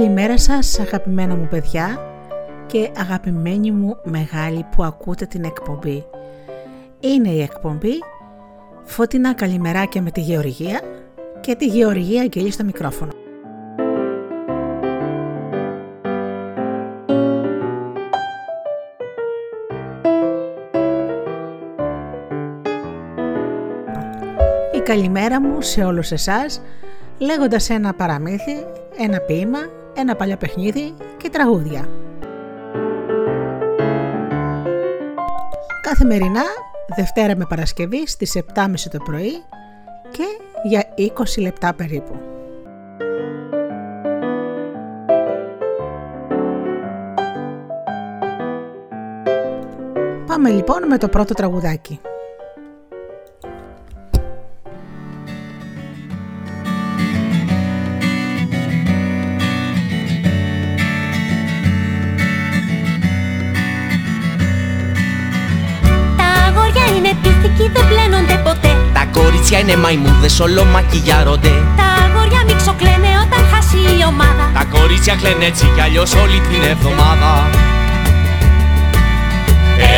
Καλημέρα σας αγαπημένα μου παιδιά και αγαπημένοι μου μεγάλοι που ακούτε την εκπομπή. Είναι η εκπομπή Φωτεινά καλημεράκια με τη Γεωργία και τη Γεωργία Αγγελή στο μικρόφωνο. Η καλημέρα μου σε όλους εσάς λέγοντας ένα παραμύθι, ένα ποίημα, ένα παλιό παιχνίδι και τραγούδια. Καθημερινά, Δευτέρα με Παρασκευή στις 7.30 το πρωί και για 20 λεπτά περίπου. Πάμε λοιπόν με το πρώτο τραγουδάκι. Κορίτσια είναι μαϊμούδες, όλο μακιγιάρονται. Τα αγόρια μη ξοκλαίνε όταν χάσει η ομάδα. Τα κορίτσια κλαίνε έτσι κι αλλιώς όλη την εβδομάδα.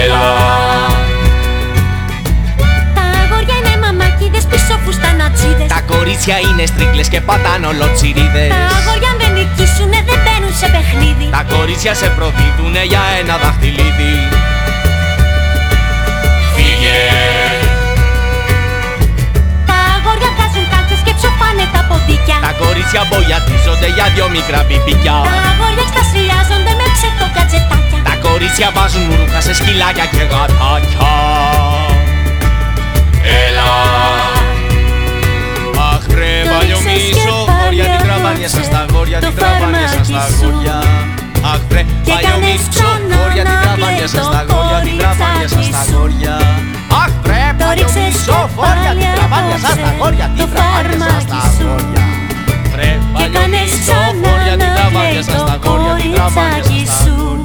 Έλα. Τα αγόρια είναι μαμάκιδες πίσω φουστανατσίδες Τα κορίτσια είναι στρίκλες και πατάνε ολοτσιρίδες. Τα αγόρια αν δεν νικήσουνε δεν μπαίνουν σε παιχνίδι. Τα κορίτσια σε προδίδουνε για ένα δαχτυλίδι. Φύγε τα ποδίκια Τα κορίτσια μπογιατίζονται για δυο μικρά πιπικιά Τα αγόρια εξτασιάζονται με ψεύτο κατσετάκια Τα κορίτσια βάζουν ρούχα σε σκυλάκια και γατάκια. Έλα. Αχ ρε παλιομίσο Γόρια την τραβάνια σας τα γόρια την τραβάνια σας τα γόρια Αχ βρε παλιομίσο Γόρια την τραβάνια σας τα γόρια την τραβάνια σας τα γόρια. Αχ βρε παλιομίσο Γόρια την τραβάνια σας τα γόρια την τραβάνια σας τα γόρια. Βρε παλιομίσο Γόρια την τραβάνια σας τα γόρια την τραβάνια σας τα γόρια.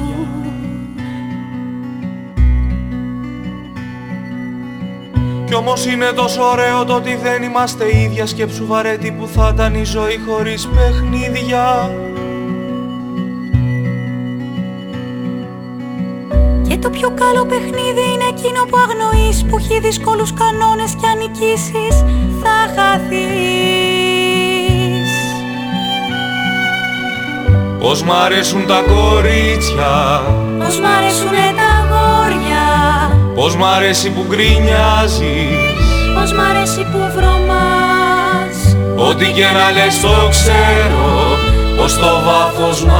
Κι όμως είναι τόσο ωραίο το ότι δεν είμαστε ίδια. Σκέψου βαρέτη που θα ήταν η ζωή χωρίς παιχνίδια Και το πιο καλό παιχνίδι είναι εκείνο που αγνοείς Που έχει δύσκολους κανόνες και αν νικήσεις θα χαθείς. Πώς μ' αρέσουν τα κορίτσια. Πώς μ' αρέσουνε τα αγόρια. Πώς μ' αρέσει που γκρινιάζεις. Πώς μ' αρέσει που βρωμάς. Ό,τι και να λες το ξέρω Πως το βάθος μ'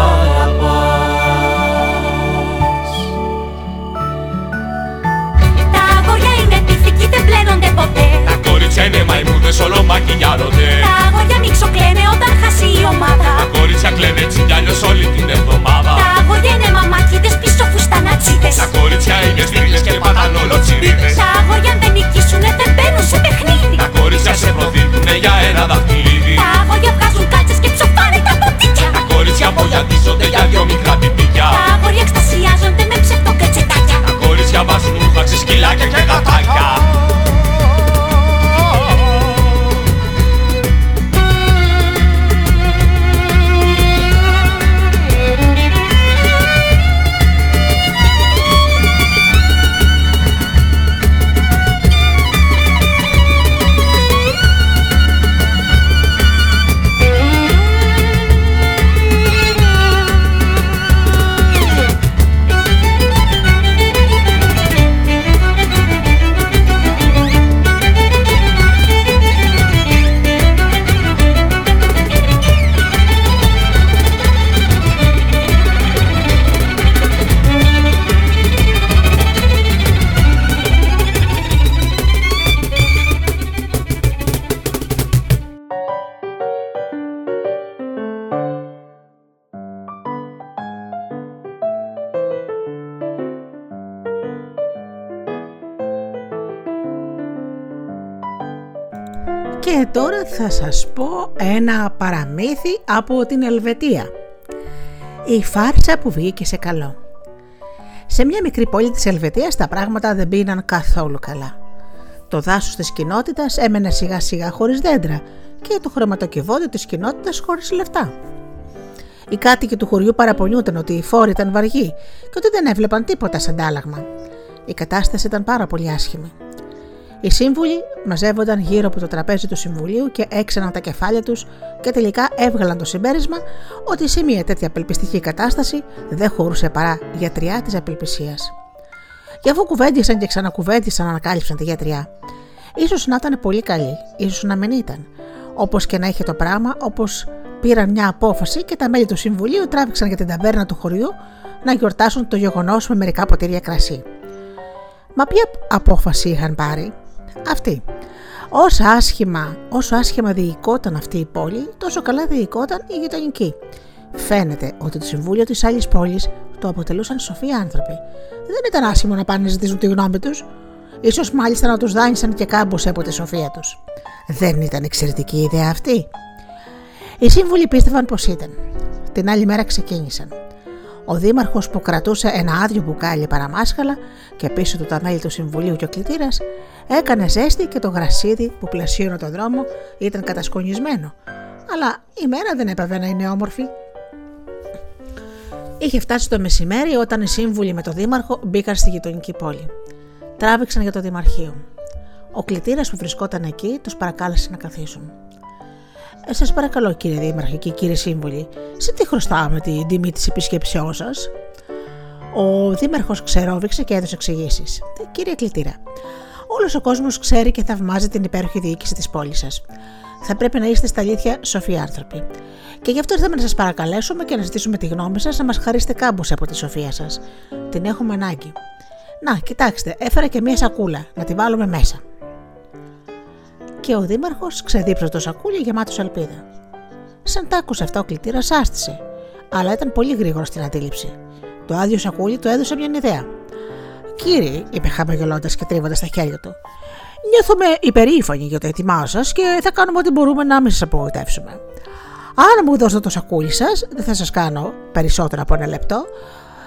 Τα κορίτσια είναι στρίλες και πατάνε ολοτσιρίδες Τα αγόρια αν δεν νικήσουνε δεν μπαίνουν σε παιχνίδι. Τα κορίτσια σε προδίδουνε για ένα δαχτυλίδι. Τα αγόρια βγάζουν κάλτσες και ψοφάνε τα ποτίκια Τα κορίτσια μπογιατίζονται για δυο μικρά πιπικιά Τα αγόρια εξτασιάζονται με ψευτοκατσετάκια Τα κορίτσια βάζουν ρούχα σε σκυλάκια και Και τώρα θα σας πω ένα παραμύθι από την Ελβετία. Η φάρσα που βγήκε σε καλό. Σε μια μικρή πόλη της Ελβετίας τα πράγματα δεν πήγαιναν καθόλου καλά. Το δάσος της κοινότητας έμενε σιγά σιγά χωρίς δέντρα και το χρηματοκιβώτιο της κοινότητας χωρίς λεφτά. Οι κάτοικοι του χωριού παραπονιούνταν ότι οι φόροι ήταν βαργοί και ότι δεν έβλεπαν τίποτα σαν αντάλλαγμα. Η κατάσταση ήταν πάρα πολύ άσχημη. Οι σύμβουλοι μαζεύονταν γύρω από το τραπέζι του Συμβουλίου και έξαναν τα κεφάλια τους και τελικά έβγαλαν το συμπέρασμα ότι σε μια τέτοια απελπιστική κατάσταση δεν χωρούσε παρά γιατριά της απελπισίας. Και αφού κουβέντισαν και ξανακουβέντισαν, ανακάλυψαν τη γιατριά. σω να ήταν πολύ καλή, ίσως να μην ήταν. Όπως και να είχε το πράγμα, όπως πήραν μια απόφαση και τα μέλη του Συμβουλίου τράβηξαν για την ταβέρνα του χωριού να γιορτάσουν το γεγονός με μερικά ποτήρια κρασί. Μα ποια απόφαση είχαν πάρει, αυτή. Όσο άσχημα, όσο άσχημα διοικόταν αυτή η πόλη, τόσο καλά διοικόταν η γειτονική. Φαίνεται ότι το συμβούλιο της άλλης πόλης το αποτελούσαν σοφοί άνθρωποι. Δεν ήταν άσχημο να πάνε να ζητήσουν τη γνώμη τους, ίσως μάλιστα να τους δάνεισαν και κάμποσέ από τη σοφία τους. Δεν ήταν εξαιρετική η ιδέα αυτή. Οι σύμβουλοι πίστευαν πως ήταν. Την άλλη μέρα ξεκίνησαν. Ο Δήμαρχος που κρατούσε ένα άδειο μπουκάλι παραμάσχαλα και πίσω του τα μέλη του Συμβουλίου και ο κλητήρας έκανε ζέστη και το γρασίδι που πλασίωνε τον δρόμο ήταν κατασκονισμένο. Αλλά η μέρα δεν έπαβε να είναι όμορφη. Είχε φτάσει το μεσημέρι όταν οι σύμβουλοι με τον Δήμαρχο μπήκαν στη γειτονική πόλη. Τράβηξαν για το Δημαρχείο. Ο κλητήρας που βρισκόταν εκεί τους παρακάλεσε να καθίσουν. Ε, σας παρακαλώ, κύριε Δήμαρχε και κύριε Σύμβουλοι, σε τι χρωστάμε την τιμή της επισκέψεώς σας. Ο Δήμαρχος ξερόβηξε και έδωσε εξηγήσεις. Κύριε Κλητήρα, όλος ο κόσμος ξέρει και θαυμάζει την υπέροχη διοίκηση της πόλης σας. Θα πρέπει να είστε στα αλήθεια σοφοί άνθρωποι. Και γι' αυτό ήρθαμε να σας παρακαλέσουμε και να ζητήσουμε τη γνώμη σας να μας χαρίσετε κάμπους από τη σοφία σας. Την έχουμε ανάγκη. Να, κοιτάξτε, έφερα και μία σακούλα, να τη βάλουμε μέσα και ο Δήμαρχος ξεδίψωσε το σακούλι γεμάτο ελπίδα. Σαν τ' άκουσε αυτό ο κλητήρας, άστησε, αλλά ήταν πολύ γρήγορο στην αντίληψη. Το άδειο σακούλι του έδωσε μια ιδέα. Κύριε, είπε χαμογελώντας και τρίβοντας τα χέρια του, νιώθουμε υπερήφανοι για το έτοιμά σας και θα κάνουμε ό,τι μπορούμε να μην σας απογοητεύσουμε. Αν μου δώσετε το σακούλι σας, δεν θα σας κάνω περισσότερο από ένα λεπτό.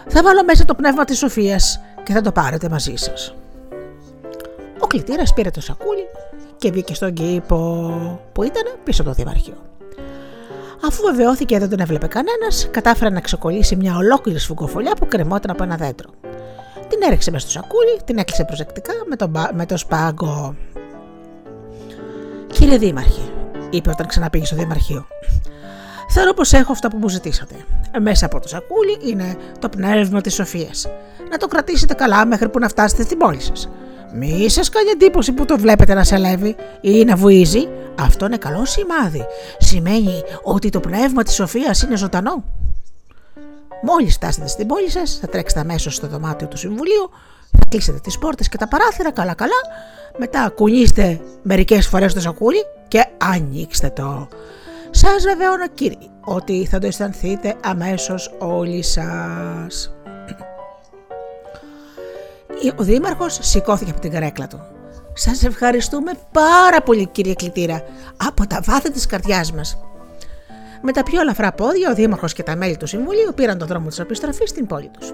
Θα βάλω μέσα το πνεύμα της Σοφίας και θα το πάρετε μαζί σας. Ο κλητήρας πήρε το σακούλι και βγήκε στον κήπο που ήταν πίσω το Δημαρχείο. Αφού βεβαιώθηκε δεν τον έβλεπε κανένας, κατάφερε να ξεκολλήσει μια ολόκληρη σφουγγοφολιά που κρεμόταν από ένα δέντρο. Την έριξε μέσα στο σακούλι, την έκλεισε προσεκτικά με το, με το σπάγκο. Κύριε Δήμαρχε, είπε όταν ξαναπήγε στο Δημαρχείο, Θεωρώ πως έχω αυτά που μου ζητήσατε. Μέσα από το σακούλι είναι το πνεύμα της σοφίας. Να το κρατήσετε καλά μέχρι που να φτάσετε στην πόλη σας. Μη σας κάνει εντύπωση που το βλέπετε να σελεύει ή να βουίζει. Αυτό είναι καλό σημάδι. Σημαίνει ότι το πνεύμα της σοφίας είναι ζωντανό. Μόλις φτάσετε στην πόλη σας, θα τρέξετε αμέσως στο δωμάτιο του Συμβουλίου, θα κλείσετε τις πόρτες και τα παράθυρα καλά καλά, μετά κουνήστε μερικές φορές το σακούλι και ανοίξτε το. Σας βεβαιώνω κύριε ότι θα το αισθανθείτε αμέσως όλοι σας. Ο Δήμαρχος σηκώθηκε από την καρέκλα του. Σας ευχαριστούμε πάρα πολύ, κύριε Κλητήρα, από τα βάθη της καρδιάς μας. Με τα πιο ελαφρά πόδια, ο Δήμαρχος και τα μέλη του Συμβουλίου πήραν τον δρόμο της επιστροφής στην πόλη τους.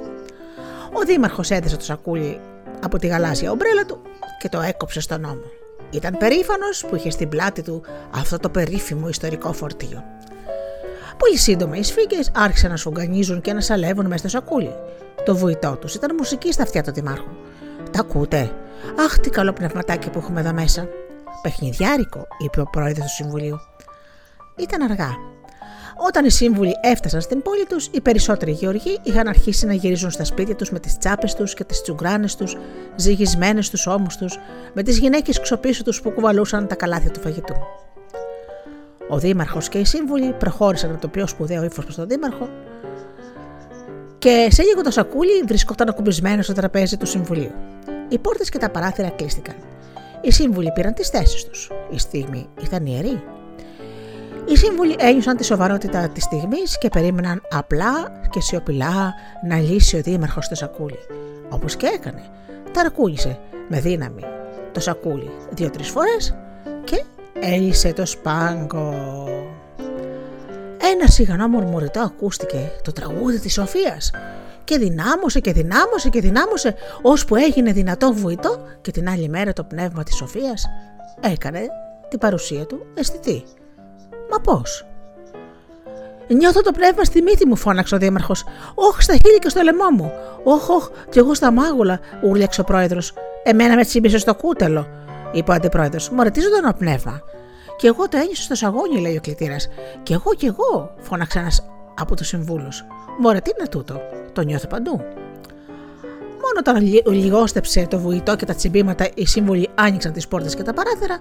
Ο Δήμαρχος έδεσε το σακούλι από τη γαλάζια ομπρέλα του και το έκοψε στον νόμο. Ήταν περήφανος που είχε στην πλάτη του αυτό το περίφημο ιστορικό φορτίο. Πολύ σύντομα οι σφίγγες άρχισαν να σφουγγανίζουν και να σαλεύουν μέσα στο σακούλι. Το βουητό τους ήταν μουσική στα αυτιά του Δημάρχου. Τα ακούτε; Αχ, τι καλό πνευματάκι που έχουμε εδώ μέσα. Παιχνιδιάρικο, είπε ο πρόεδρος του Συμβουλίου. Ήταν αργά. Όταν οι σύμβουλοι έφτασαν στην πόλη τους, οι περισσότεροι γεωργοί είχαν αρχίσει να γυρίζουν στα σπίτια τους με τις τσάπες τους και τις τσουγκράνες τους, ζυγισμένες στου ώμους τους, με τις γυναίκες ξοπίσω τους που κουβαλούσαν τα καλάθια του φαγητού. Ο Δήμαρχος και οι σύμβουλοι προχώρησαν με το πιο σπουδαίο ύφος προς τον Δήμαρχο και σε λίγο το σακούλι βρισκόταν ακουμπισμένος στο τραπέζι του Συμβουλίου. Οι πόρτες και τα παράθυρα κλείστηκαν. Οι σύμβουλοι πήραν τις θέσεις τους. Η στιγμή ήταν ιερή. Οι σύμβουλοι ένιωσαν τη σοβαρότητα της στιγμής και περίμεναν απλά και σιωπηλά να λύσει ο Δήμαρχος το σακούλι. Όπως και έκανε. Ταρακούνησε με δύναμη το σακούλι δύο-τρεις φορές και έλυσε το σπάγκο. Ένα σιγανό μουρμουριτό ακούστηκε το τραγούδι της Σοφίας και δυνάμωσε και δυνάμωσε και δυνάμωσε ώσπου έγινε δυνατό βουητό και την άλλη μέρα το πνεύμα της Σοφίας έκανε την παρουσία του αισθητή. Μα πώς; Νιώθω το πνεύμα στη μύτη μου, φώναξε ο Δήμαρχος. Όχι στα χείλη και στο λαιμό μου. Όχι, όχι, κι εγώ στα μάγουλα, ούρλιαξε ο πρόεδρος. Εμένα με τσίμπησε στο κούτελο, είπε ο αντιπρόεδρος. Μωρέ, τι ζωντανό πνεύμα. Κι εγώ το ένιωσα στο σαγόνι, λέει ο κλητήρας. Κι εγώ, κι εγώ, φώναξε ένας από τους συμβούλους. Μωρέ, τι είναι τούτο, το νιώθω παντού. Μόνο όταν λιγόστεψε το βουητό και τα τσιμπήματα, οι σύμβουλοι άνοιξαν τις πόρτες και τα παράθυρα,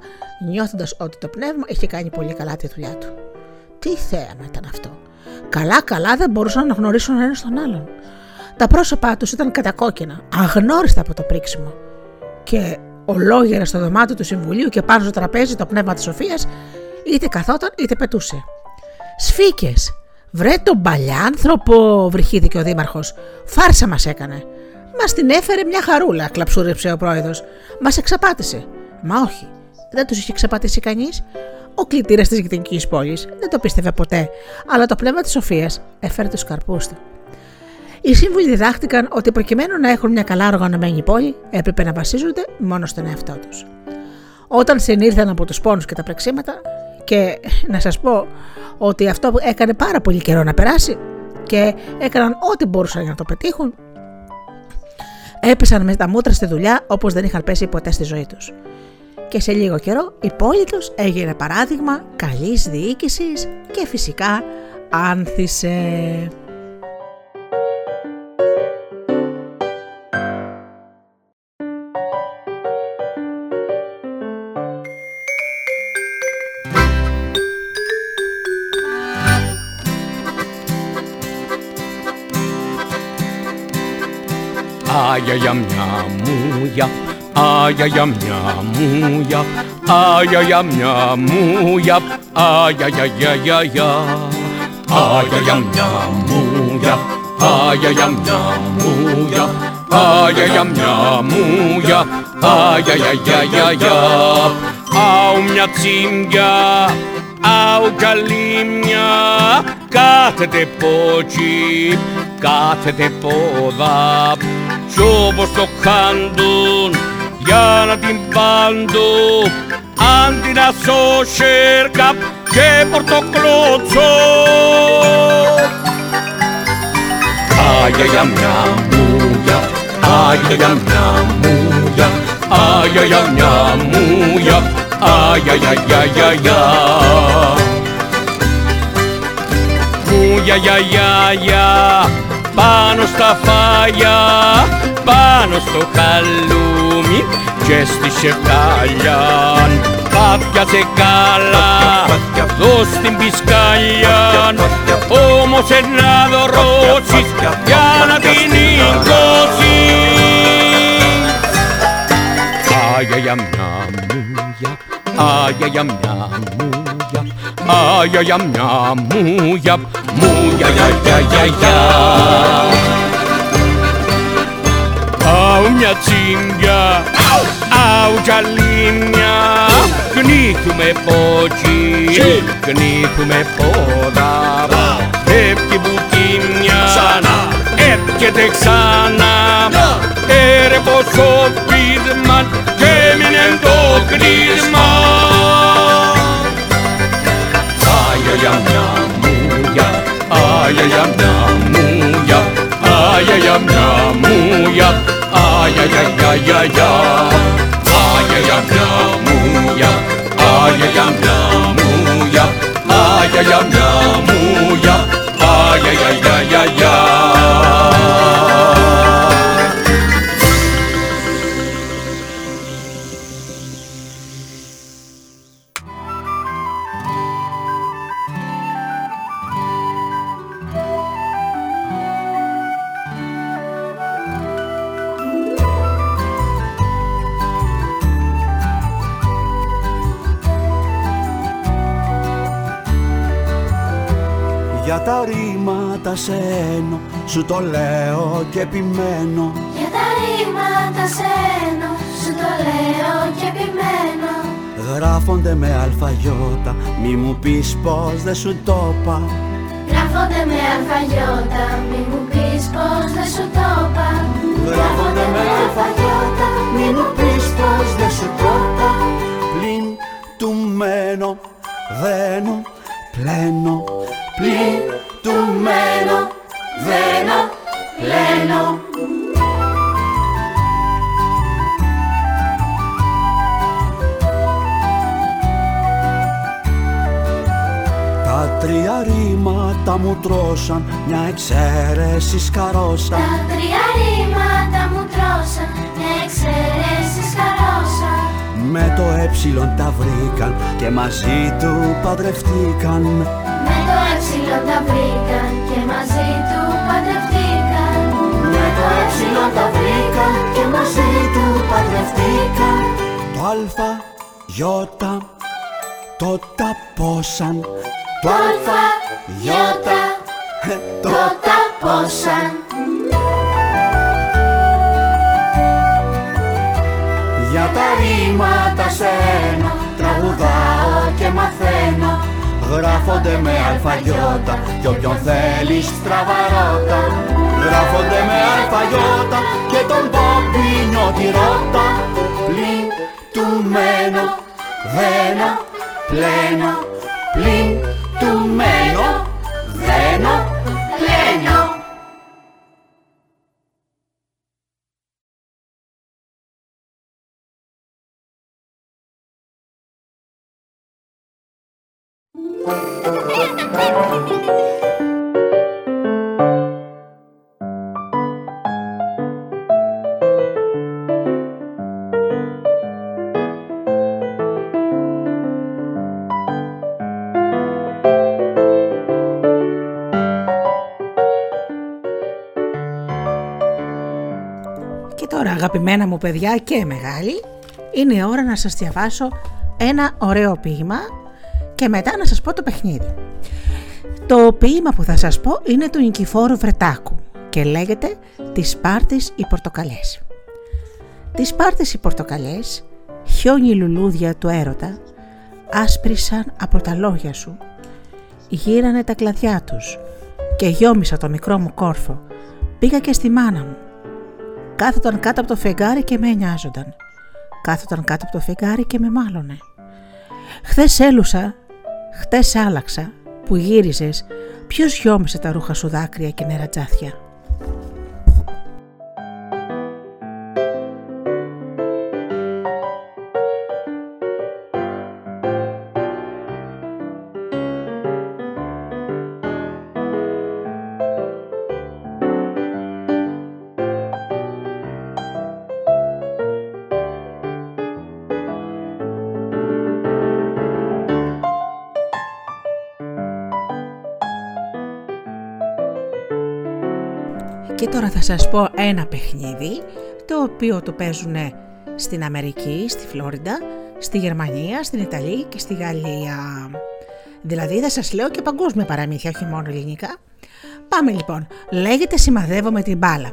νιώθοντας ότι το πνεύμα είχε κάνει πολύ καλά τη δουλειά του. Τι θέαμα ήταν αυτό. Καλά-καλά δεν μπορούσαν να γνωρίσουν ένα τον άλλον. Τα πρόσωπά τους ήταν κατακόκκινα, αγνώριστα από το πρίξιμο. Και ολόγερα στο δωμάτιο του Συμβουλίου και πάνω στο τραπέζι το πνεύμα της Σοφίας, είτε καθόταν είτε πετούσε. Σφίκες! Βρε τον παλιάνθρωπο, βρυχήθηκε ο Δήμαρχος. Φάρσα μας έκανε. Μας την έφερε μια χαρούλα, κλαψούρεψε ο πρόεδρος. Μας εξαπάτησε. Μα όχι, δεν τους είχε εξαπατήσει κανείς. Ο κλητήρας της γειτονικής πόλης δεν το πίστευε ποτέ, αλλά το πνεύμα της Σοφίας έφερε τους καρπούς του. Οι σύμβουλοι διδάχτηκαν ότι προκειμένου να έχουν μια καλά οργανωμένη πόλη, έπρεπε να βασίζονται μόνο στον εαυτό τους. Όταν συνήλθαν από τους πόνους και τα πρεξίματα, και να σας πω ότι αυτό έκανε πάρα πολύ καιρό να περάσει και έκαναν ό,τι μπορούσαν για να το πετύχουν, έπεσαν με τα μούτρα στη δουλειά όπως δεν είχαν πέσει ποτέ στη ζωή τους και σε λίγο καιρό η πόλη τους έγινε παράδειγμα καλής διοίκησης και φυσικά άνθησε. Άγια για μια μούια, άγια για για για για. Άου μια τσίμπια, άου καλύμια, κάθεται πότσι, κάθεται πόδα, κι όπως το χάντουν για να την πάντω. Αντινασώ σέρκα και πορτοκλώτσο Άγια για μια μούγια, άγια για μια μούγια, άγια για μια μούγια, άγια για για για για. Μούγια για για για πάνω στα φάγια, πάνω στο χαλούμι και στη σεφτάλια. Πάπιασε καλά, δώσ' την πισκάλια, όμως ένα δωρώσεις για να την εικόσεις. Άγια για μια μούγια, άγια για μια μούγια, άγια για μια μούγια, μούγια για για για για. Αου μια τσίγκια, αου καλίνια, κνήθουμε πότσι, κνήθουμε πόδα, φεύγει μπουτίνια, έρχεται ξανά, έρε πόσο πείσμα και έμεινε το κρίσμα. Άγια για μια μούγια, άγια για μια Για τα ρήματα σένω, σου το λέω και επιμένω. Για τα ρήματα σένω, σου το λέω και επιμένω. Γράφονται με αλφαγιώτα, μη μου πεις πως δεν σου το είπα. Γράφονται με αλφαγιώτα, μη μου πεις πως δεν σου το είπα. Γράφονται με αλφαγιώτα, μη μου πεις πως δεν σου το είπα. Πλην του μένω, δένω, πλένω, πλην του μένω, δένω, πλένω. Τα τρία ρήματα μου τρώσαν, μια εξαίρεση σκαρώσαν. Τα τρία ρήματα μου τρώσαν, μια εξαίρεση σκαρώσαν. Με το ε τα βρήκαν και μαζί του παντρευτήκαν. Με το ε τα βρήκαν και μαζί του παντρευτήκαν. Με το ε τα βρήκαν και μαζί του παντρευτήκαν. Το αλφα, γιώτα, το ταπόσαν. Το αλφα, γιώτα, το ταπόσαν. Για τα ρήματα σένα τραγουδάω και μαθαίνω Γράφονται με αλφαγιώτα κι όποιον θέλει στραβαρώτα Γράφονται με αλφαγιώτα και τον πόπινιο τη ρώτα Πλην του μένω, δένω, πλένω Και τώρα αγαπημένα μου παιδιά και μεγάλοι, είναι η ώρα να σας διαβάσω ένα ωραίο ποίημα και μετά να σας πω το παιχνίδι. Το ποίημα που θα σας πω είναι του Νικηφόρου Βρετάκου και λέγεται «Τις Σπάρτης οι Πορτοκαλιές». Τις Σπάρτης οι Πορτοκαλιές, χιόνι λουλούδια του έρωτα, άσπρισαν από τα λόγια σου. Γύρανε τα κλαδιά τους και γιόμισα το μικρό μου κόρφο. Πήγα και στη μάνα μου. Κάθονταν κάτω από το φεγγάρι και με νοιάζονταν. Κάθονταν κάτω από το φεγγάρι και με μάλωνε. Χθες έλουσα, χτες άλλαξα, που γύριζες, ποιος γιόμισε τα ρούχα σου δάκρυα και νερατζάθια. Και τώρα θα σας πω ένα παιχνίδι το οποίο το παίζουν στην Αμερική, στη Φλόριντα, στη Γερμανία, στην Ιταλία και στη Γαλλία. Δηλαδή θα σας λέω και παγκόσμια παραμύθια, όχι μόνο ελληνικά. Πάμε λοιπόν. Λέγεται Σημαδεύω με την μπάλα.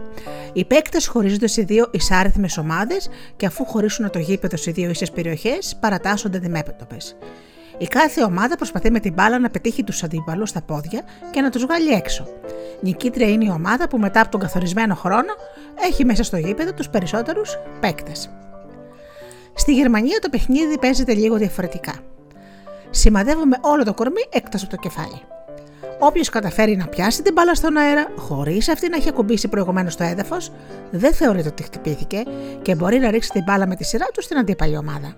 Οι παίκτες χωρίζονται σε δύο εισάριθμε ομάδες και αφού χωρίσουν το γήπεδο σε δύο ίσες περιοχές, παρατάσσονται αντιμέτωπες. Η κάθε ομάδα προσπαθεί με την μπάλα να πετύχει τους αντίπαλους στα πόδια και να τους βγάλει έξω. Νικήτρια είναι η ομάδα που μετά από τον καθορισμένο χρόνο έχει μέσα στο γήπεδο τους περισσότερους παίκτες. Στη Γερμανία το παιχνίδι παίζεται λίγο διαφορετικά. Σημαδεύουμε όλο το κορμί εκτός από το κεφάλι. Όποιος καταφέρει να πιάσει την μπάλα στον αέρα, χωρίς αυτή να έχει ακουμπήσει προηγουμένως το έδαφος, δεν θεωρείται ότι χτυπήθηκε και μπορεί να ρίξει την μπάλα με τη σειρά του στην αντίπαλη ομάδα.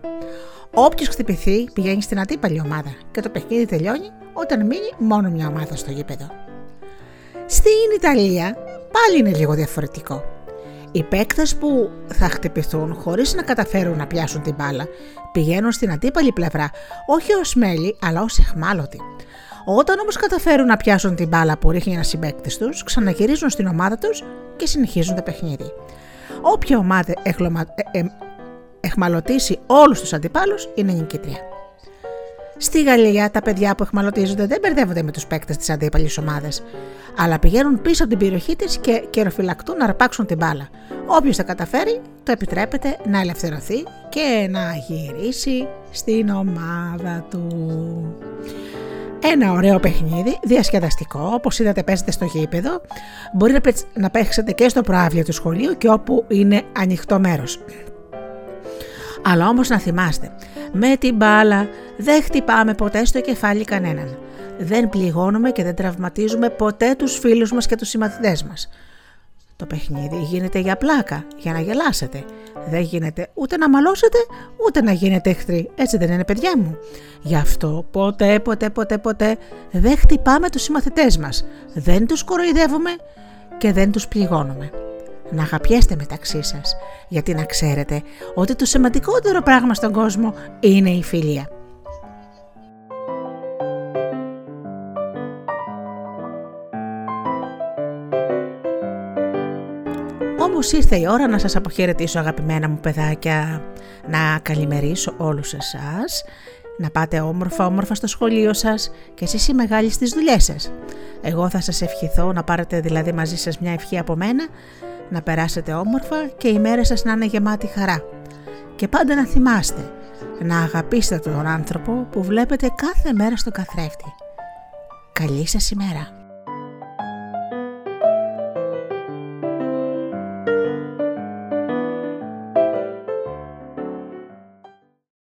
Όποιος χτυπηθεί πηγαίνει στην αντίπαλη ομάδα και το παιχνίδι τελειώνει όταν μείνει μόνο μια ομάδα στο γήπεδο. Στην Ιταλία πάλι είναι λίγο διαφορετικό. Οι παίκτες που θα χτυπηθούν χωρίς να καταφέρουν να πιάσουν την μπάλα πηγαίνουν στην αντίπαλη πλευρά, όχι ως μέλη αλλά ως εχμάλωτοι. Όταν όμως καταφέρουν να πιάσουν την μπάλα που ρίχνει ένας συμπαίκτης τους, ξαναγυρίζουν στην ομάδα τους και συνεχίζουν το παιχνίδι. Όποια ομάδα εχλωμα... ε, ε, εχμαλωτήσει όλους τους αντιπάλους είναι νικήτρια. Στη Γαλλία τα παιδιά που εχμαλωτίζονται δεν μπερδεύονται με τους παίκτες της αντίπαλης ομάδας, αλλά πηγαίνουν πίσω από την περιοχή της και καιροφυλακτούν να αρπάξουν την μπάλα. Όποιος τα καταφέρει, το επιτρέπεται να ελευθερωθεί και να γυρίσει στην ομάδα του. Ένα ωραίο παιχνίδι, διασκεδαστικό, όπως είδατε παίζετε στο γήπεδο. Μπορεί να παίξετε και στο προάβλιο του σχολείου και όπου είναι ανοιχτό μέρος. Αλλά όμως να θυμάστε, με την μπάλα δεν χτυπάμε ποτέ στο κεφάλι κανέναν. Δεν πληγώνουμε και δεν τραυματίζουμε ποτέ τους φίλους μας και τους συμμαθητές μας. Το παιχνίδι γίνεται για πλάκα, για να γελάσετε. Δεν γίνεται ούτε να μαλώσετε, ούτε να γίνετε εχθροί. Έτσι δεν είναι παιδιά μου. Γι' αυτό ποτέ, ποτέ, ποτέ, ποτέ δεν χτυπάμε τους συμμαθητές μας. Δεν τους κοροϊδεύουμε και δεν τους πληγώνουμε. Να αγαπιέστε μεταξύ σας, γιατί να ξέρετε ότι το σημαντικότερο πράγμα στον κόσμο είναι η φιλία. Όμως ήρθε η ώρα να σας αποχαιρετήσω αγαπημένα μου παιδάκια, να καλημερίσω όλους εσάς, να πάτε όμορφα όμορφα στο σχολείο σας και εσείς οι μεγάλοι στις δουλειές σας. Εγώ θα σας ευχηθώ να πάρετε δηλαδή μαζί σας μια ευχή από μένα, να περάσετε όμορφα και η μέρα σας να είναι γεμάτη χαρά. Και πάντα να θυμάστε, να αγαπήσετε τον άνθρωπο που βλέπετε κάθε μέρα στο καθρέφτη. Καλή σας ημέρα!